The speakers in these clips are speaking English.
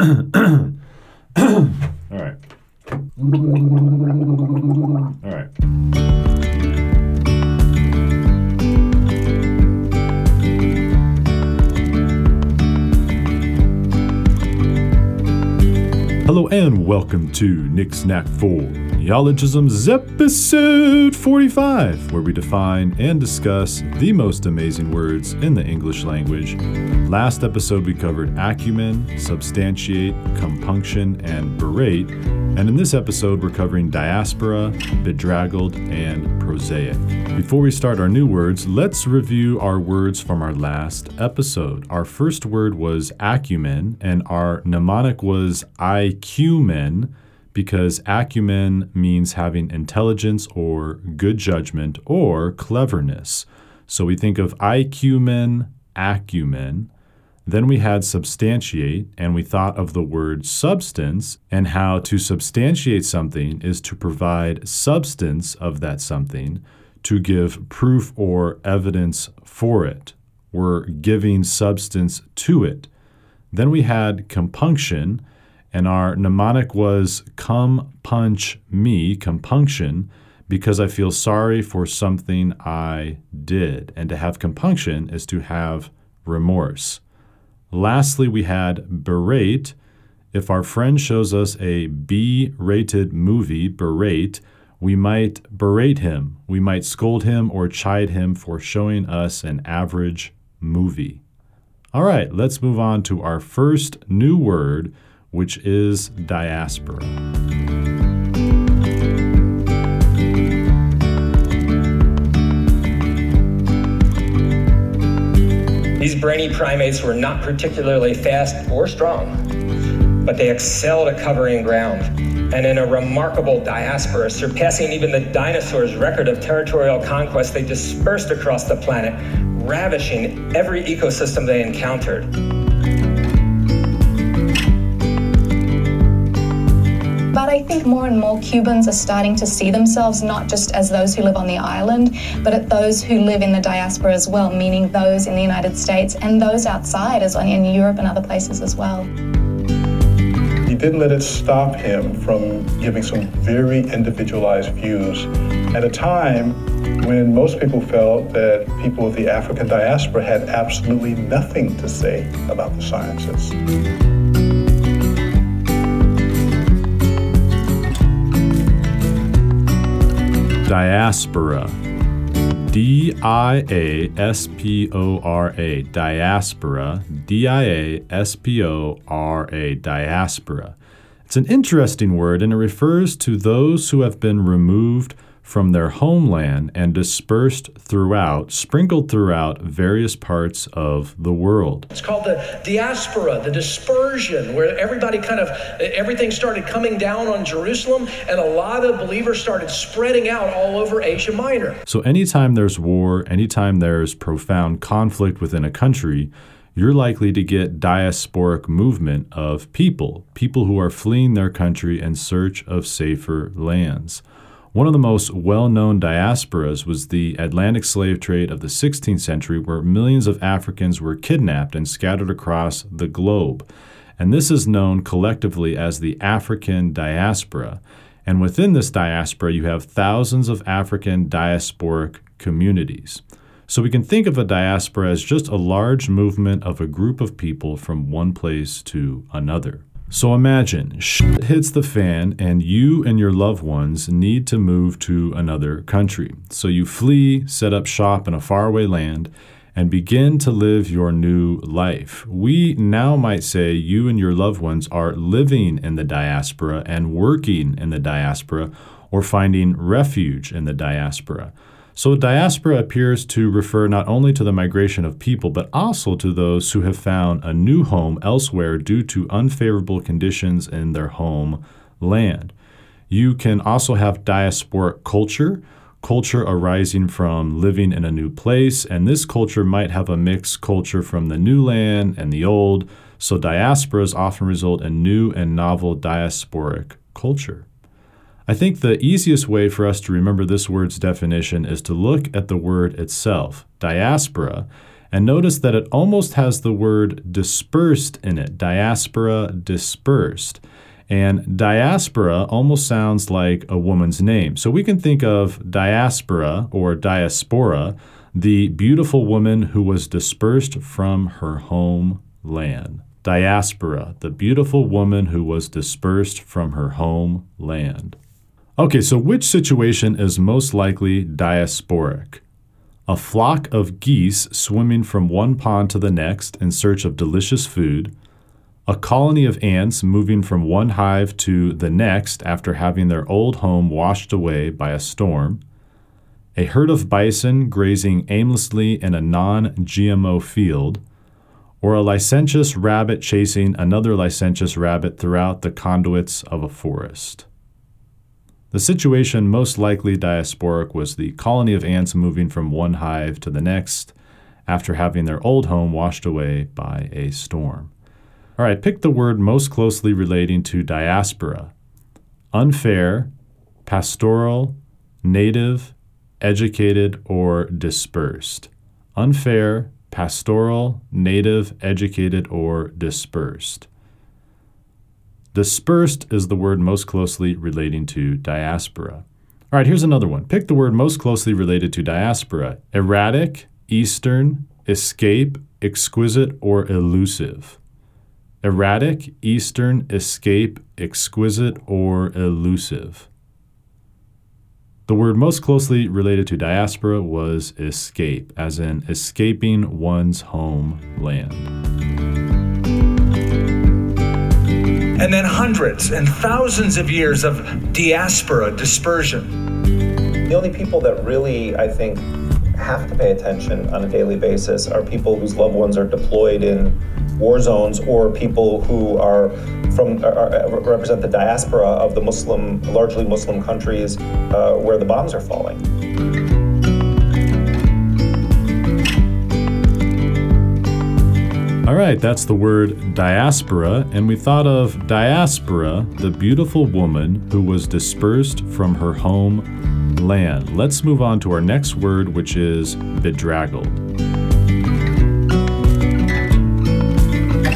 All right. All right. Hello and welcome to Nick Snack for Neologisms episode 45, where we define and discuss the most amazing words in the English language. Last episode we covered acumen, substantiate, compunction, and berate, and in this episode we're covering diaspora, bedraggled, and prosaic. Before we start our new words, let's review our words from our last episode. Our first word was acumen, and our mnemonic was IQmen because acumen means having intelligence or good judgment or cleverness. So we think of IQmen, acumen. Then we had substantiate, and we thought of the word substance and how to substantiate something is to provide substance of that something, to give proof or evidence for it. We're giving substance to it. Then we had compunction, and our mnemonic was come punch me, compunction, because I feel sorry for something I did. And to have compunction is to have remorse. Lastly, we had berate. If our friend shows us a B rated movie, berate, we might berate him. We might scold him or chide him for showing us an average movie. All right, let's move on to our first new word, which is diaspora. These brainy primates were not particularly fast or strong, but they excelled at covering ground. And in a remarkable diaspora, surpassing even the dinosaurs' record of territorial conquest, they dispersed across the planet, ravishing every ecosystem they encountered. Think more and more Cubans are starting to see themselves not just as those who live on the island, but at those who live in the diaspora as well, meaning those in the United States and those outside, as well in Europe and other places as well. He didn't let it stop him from giving some very individualized views at a time when most people felt that people of the African diaspora had absolutely nothing to say about the sciences. Diaspora. D I A S P O R A. Diaspora. D I A S P O R A. Diaspora. It's an interesting word and it refers to those who have been removed from their homeland and dispersed throughout, sprinkled throughout various parts of the world. It's called the diaspora, the dispersion, where everybody kind of, everything started coming down on Jerusalem, and a lot of believers started spreading out all over Asia Minor. So, anytime there's war, anytime there's profound conflict within a country, you're likely to get diasporic movement of people, people who are fleeing their country in search of safer lands. One of the most well known diasporas was the Atlantic slave trade of the 16th century, where millions of Africans were kidnapped and scattered across the globe. And this is known collectively as the African diaspora. And within this diaspora, you have thousands of African diasporic communities. So we can think of a diaspora as just a large movement of a group of people from one place to another. So imagine shit hits the fan and you and your loved ones need to move to another country. So you flee, set up shop in a faraway land, and begin to live your new life. We now might say you and your loved ones are living in the diaspora and working in the diaspora or finding refuge in the diaspora. So, diaspora appears to refer not only to the migration of people, but also to those who have found a new home elsewhere due to unfavorable conditions in their home land. You can also have diasporic culture, culture arising from living in a new place, and this culture might have a mixed culture from the new land and the old. So, diasporas often result in new and novel diasporic culture. I think the easiest way for us to remember this word's definition is to look at the word itself, diaspora, And notice that it almost has the word dispersed in it, diaspora dispersed. And diaspora almost sounds like a woman's name. So we can think of diaspora or diaspora, the beautiful woman who was dispersed from her homeland. Diaspora, the beautiful woman who was dispersed from her homeland. Okay, so which situation is most likely diasporic? A flock of geese swimming from one pond to the next in search of delicious food, a colony of ants moving from one hive to the next after having their old home washed away by a storm, a herd of bison grazing aimlessly in a non GMO field, or a licentious rabbit chasing another licentious rabbit throughout the conduits of a forest. The situation most likely diasporic was the colony of ants moving from one hive to the next after having their old home washed away by a storm. All right, pick the word most closely relating to diaspora unfair, pastoral, native, educated, or dispersed. Unfair, pastoral, native, educated, or dispersed. Dispersed is the word most closely relating to diaspora. All right, here's another one. Pick the word most closely related to diaspora erratic, eastern, escape, exquisite, or elusive. Erratic, eastern, escape, exquisite, or elusive. The word most closely related to diaspora was escape, as in escaping one's homeland and then hundreds and thousands of years of diaspora dispersion. The only people that really, I think, have to pay attention on a daily basis are people whose loved ones are deployed in war zones or people who are from are, represent the diaspora of the Muslim, largely Muslim countries uh, where the bombs are falling. All right, that's the word diaspora, and we thought of diaspora, the beautiful woman who was dispersed from her home land. Let's move on to our next word, which is bedraggled.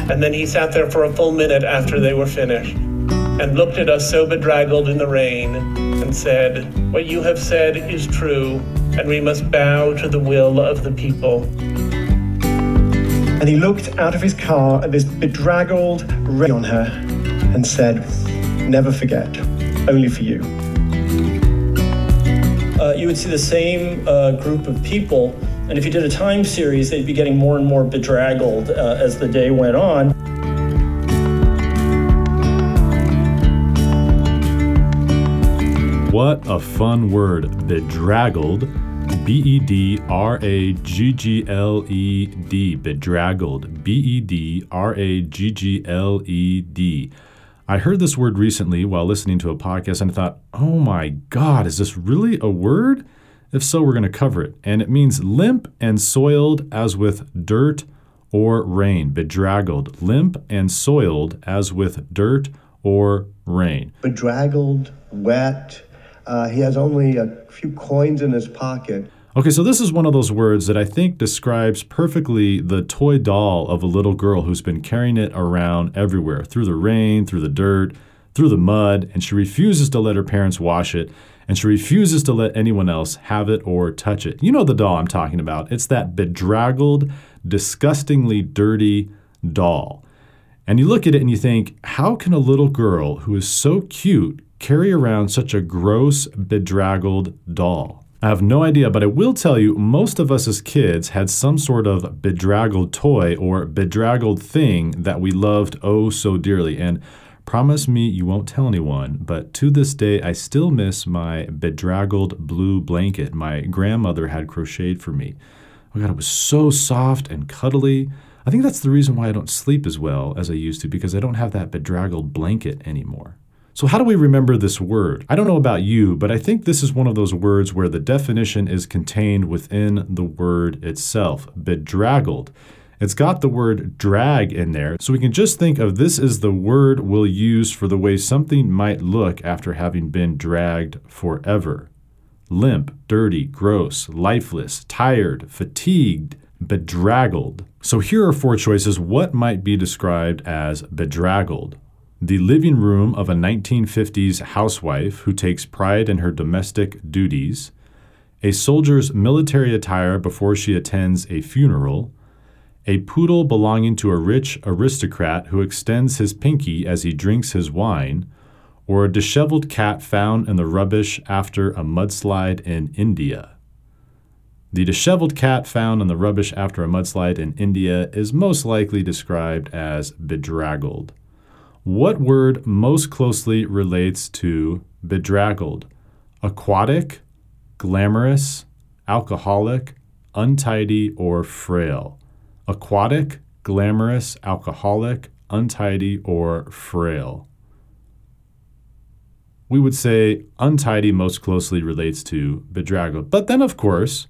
And then he sat there for a full minute after they were finished and looked at us so bedraggled in the rain and said, What you have said is true, and we must bow to the will of the people and he looked out of his car at this bedraggled ray on her and said, Never forget, only for you. Uh, you would see the same uh, group of people, and if you did a time series, they'd be getting more and more bedraggled uh, as the day went on. What a fun word, bedraggled B E D R A G G L E D, bedraggled. B E D R A G G L E D. I heard this word recently while listening to a podcast and I thought, oh my God, is this really a word? If so, we're going to cover it. And it means limp and soiled as with dirt or rain. Bedraggled, limp and soiled as with dirt or rain. Bedraggled, wet. Uh, he has only a few coins in his pocket. Okay, so this is one of those words that I think describes perfectly the toy doll of a little girl who's been carrying it around everywhere through the rain, through the dirt, through the mud, and she refuses to let her parents wash it, and she refuses to let anyone else have it or touch it. You know the doll I'm talking about. It's that bedraggled, disgustingly dirty doll. And you look at it and you think, how can a little girl who is so cute carry around such a gross, bedraggled doll? I have no idea, but I will tell you most of us as kids had some sort of bedraggled toy or bedraggled thing that we loved oh so dearly. And promise me you won't tell anyone, but to this day, I still miss my bedraggled blue blanket my grandmother had crocheted for me. Oh God, it was so soft and cuddly. I think that's the reason why I don't sleep as well as I used to because I don't have that bedraggled blanket anymore. So, how do we remember this word? I don't know about you, but I think this is one of those words where the definition is contained within the word itself bedraggled. It's got the word drag in there, so we can just think of this as the word we'll use for the way something might look after having been dragged forever limp, dirty, gross, lifeless, tired, fatigued, bedraggled. So here are four choices. What might be described as bedraggled? The living room of a 1950s housewife who takes pride in her domestic duties, a soldier's military attire before she attends a funeral, a poodle belonging to a rich aristocrat who extends his pinky as he drinks his wine, or a disheveled cat found in the rubbish after a mudslide in India. The disheveled cat found in the rubbish after a mudslide in India is most likely described as bedraggled. What word most closely relates to bedraggled? Aquatic, glamorous, alcoholic, untidy, or frail? Aquatic, glamorous, alcoholic, untidy, or frail? We would say untidy most closely relates to bedraggled. But then, of course,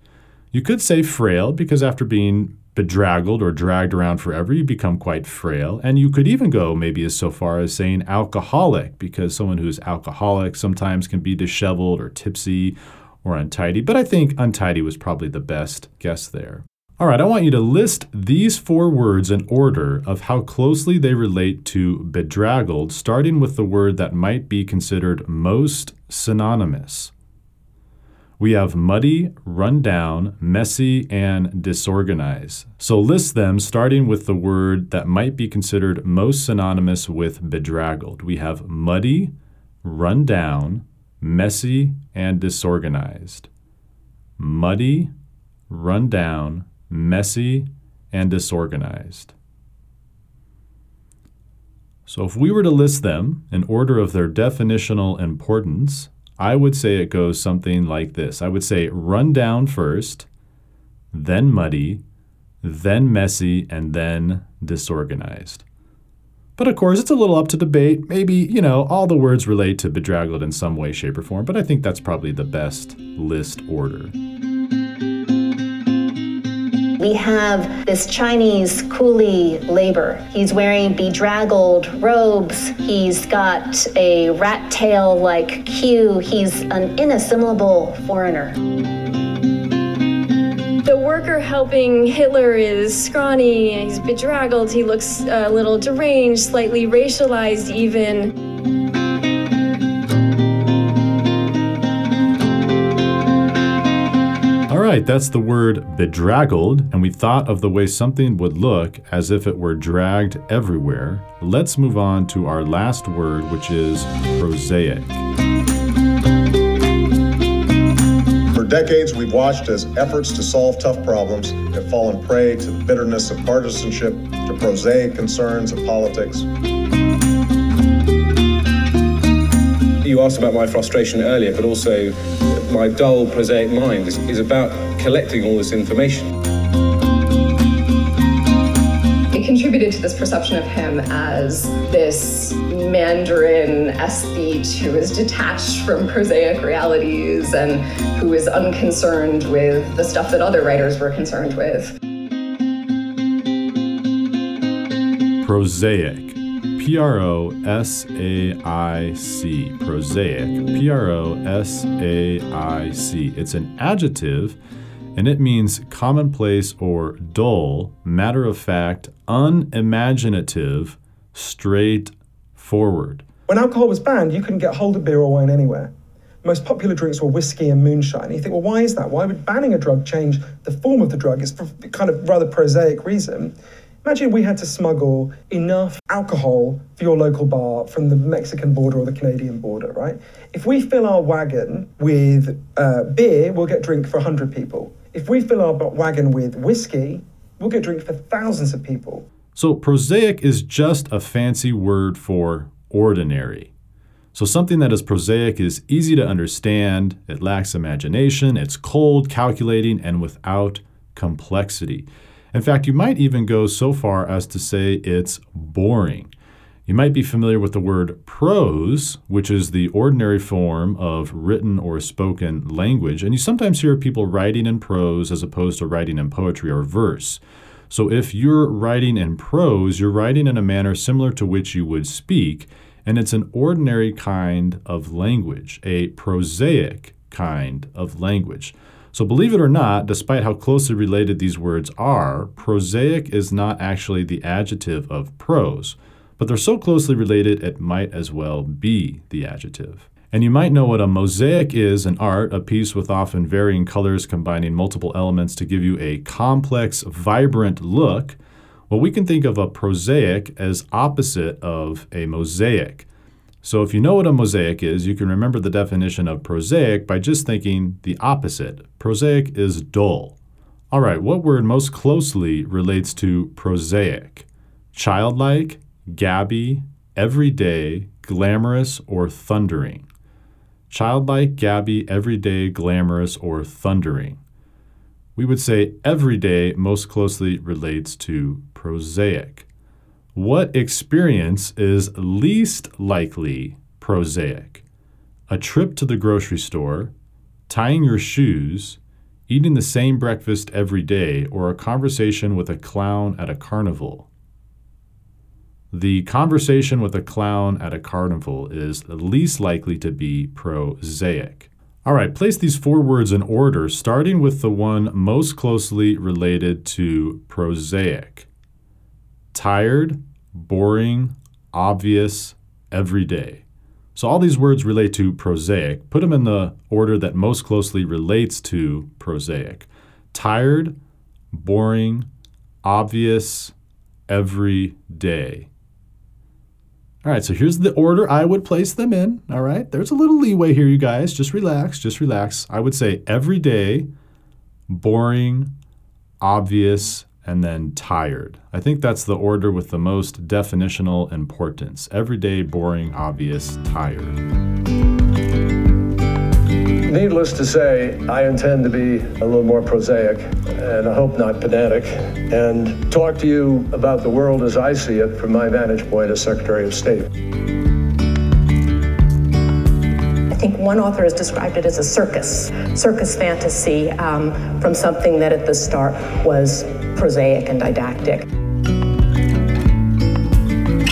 you could say frail because after being bedraggled or dragged around forever, you become quite frail. And you could even go maybe as so far as saying alcoholic because someone who's alcoholic sometimes can be disheveled or tipsy or untidy. But I think untidy was probably the best guess there. All right, I want you to list these four words in order of how closely they relate to bedraggled, starting with the word that might be considered most synonymous. We have muddy, run down, messy, and disorganized. So list them starting with the word that might be considered most synonymous with bedraggled. We have muddy, run down, messy, and disorganized. Muddy, run down, messy, and disorganized. So if we were to list them in order of their definitional importance, I would say it goes something like this I would say run down first, then muddy, then messy, and then disorganized. But of course, it's a little up to debate. Maybe, you know, all the words relate to bedraggled in some way, shape, or form, but I think that's probably the best list order we have this Chinese coolie labor. He's wearing bedraggled robes. He's got a rat tail like queue. He's an inassimilable foreigner. The worker helping Hitler is scrawny, he's bedraggled, he looks a little deranged, slightly racialized, even. Right, that's the word bedraggled, and we thought of the way something would look as if it were dragged everywhere. Let's move on to our last word, which is prosaic. For decades, we've watched as efforts to solve tough problems have fallen prey to the bitterness of partisanship, to prosaic concerns of politics. You asked about my frustration earlier, but also my dull, prosaic mind is, is about collecting all this information. It contributed to this perception of him as this Mandarin aesthete who is detached from prosaic realities and who is unconcerned with the stuff that other writers were concerned with. Prosaic. P R O S A I C. Prosaic. P R O S A I C. It's an adjective and it means commonplace or dull, matter of fact, unimaginative, straightforward. When alcohol was banned, you couldn't get hold of beer or wine anywhere. Most popular drinks were whiskey and moonshine. You think, well, why is that? Why would banning a drug change the form of the drug? It's for kind of rather prosaic reason. Imagine we had to smuggle enough alcohol for your local bar from the Mexican border or the Canadian border, right? If we fill our wagon with uh, beer, we'll get drink for 100 people. If we fill our wagon with whiskey, we'll get drink for thousands of people. So, prosaic is just a fancy word for ordinary. So, something that is prosaic is easy to understand, it lacks imagination, it's cold, calculating, and without complexity. In fact, you might even go so far as to say it's boring. You might be familiar with the word prose, which is the ordinary form of written or spoken language, and you sometimes hear people writing in prose as opposed to writing in poetry or verse. So if you're writing in prose, you're writing in a manner similar to which you would speak, and it's an ordinary kind of language, a prosaic kind of language. So, believe it or not, despite how closely related these words are, prosaic is not actually the adjective of prose, but they're so closely related it might as well be the adjective. And you might know what a mosaic is in art, a piece with often varying colors combining multiple elements to give you a complex, vibrant look. Well, we can think of a prosaic as opposite of a mosaic. So if you know what a mosaic is, you can remember the definition of prosaic by just thinking the opposite. Prosaic is dull. All right, what word most closely relates to prosaic? Childlike, gabby, everyday, glamorous, or thundering? Childlike, gabby, everyday, glamorous, or thundering? We would say everyday most closely relates to prosaic. What experience is least likely prosaic? A trip to the grocery store, tying your shoes, eating the same breakfast every day, or a conversation with a clown at a carnival. The conversation with a clown at a carnival is least likely to be prosaic. All right, place these four words in order, starting with the one most closely related to prosaic tired, boring, obvious, everyday. So all these words relate to prosaic. Put them in the order that most closely relates to prosaic tired, boring, obvious, every day. All right, so here's the order I would place them in. All right, there's a little leeway here, you guys. Just relax, just relax. I would say every day, boring, obvious, and then tired. I think that's the order with the most definitional importance. Everyday, boring, obvious, tired. Needless to say, I intend to be a little more prosaic and I hope not pedantic and talk to you about the world as I see it from my vantage point as Secretary of State. I think one author has described it as a circus, circus fantasy um, from something that at the start was prosaic and didactic.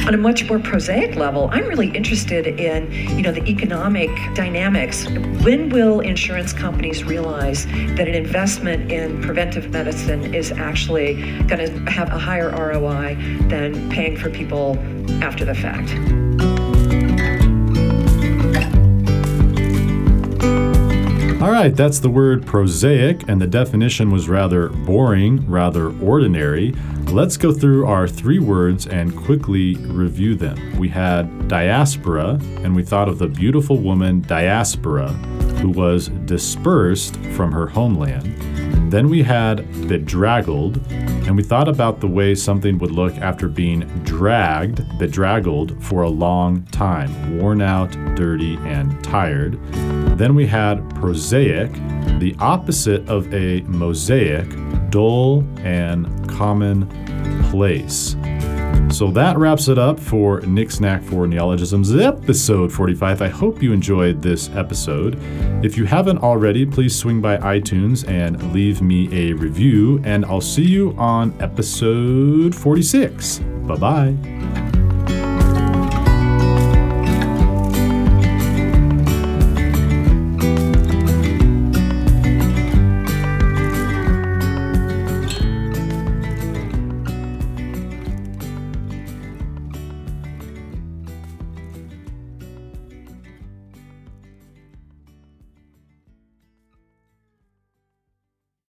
On a much more prosaic level, I'm really interested in, you know, the economic dynamics. When will insurance companies realize that an investment in preventive medicine is actually going to have a higher ROI than paying for people after the fact? All right, that's the word prosaic, and the definition was rather boring, rather ordinary. Let's go through our three words and quickly review them. We had diaspora, and we thought of the beautiful woman diaspora who was dispersed from her homeland. Then we had bedraggled, and we thought about the way something would look after being dragged, bedraggled, for a long time, worn out, dirty, and tired. Then we had prosaic, the opposite of a mosaic, dull and commonplace. So that wraps it up for Nick Snack for Neologisms episode 45. I hope you enjoyed this episode. If you haven't already, please swing by iTunes and leave me a review, and I'll see you on episode 46. Bye bye.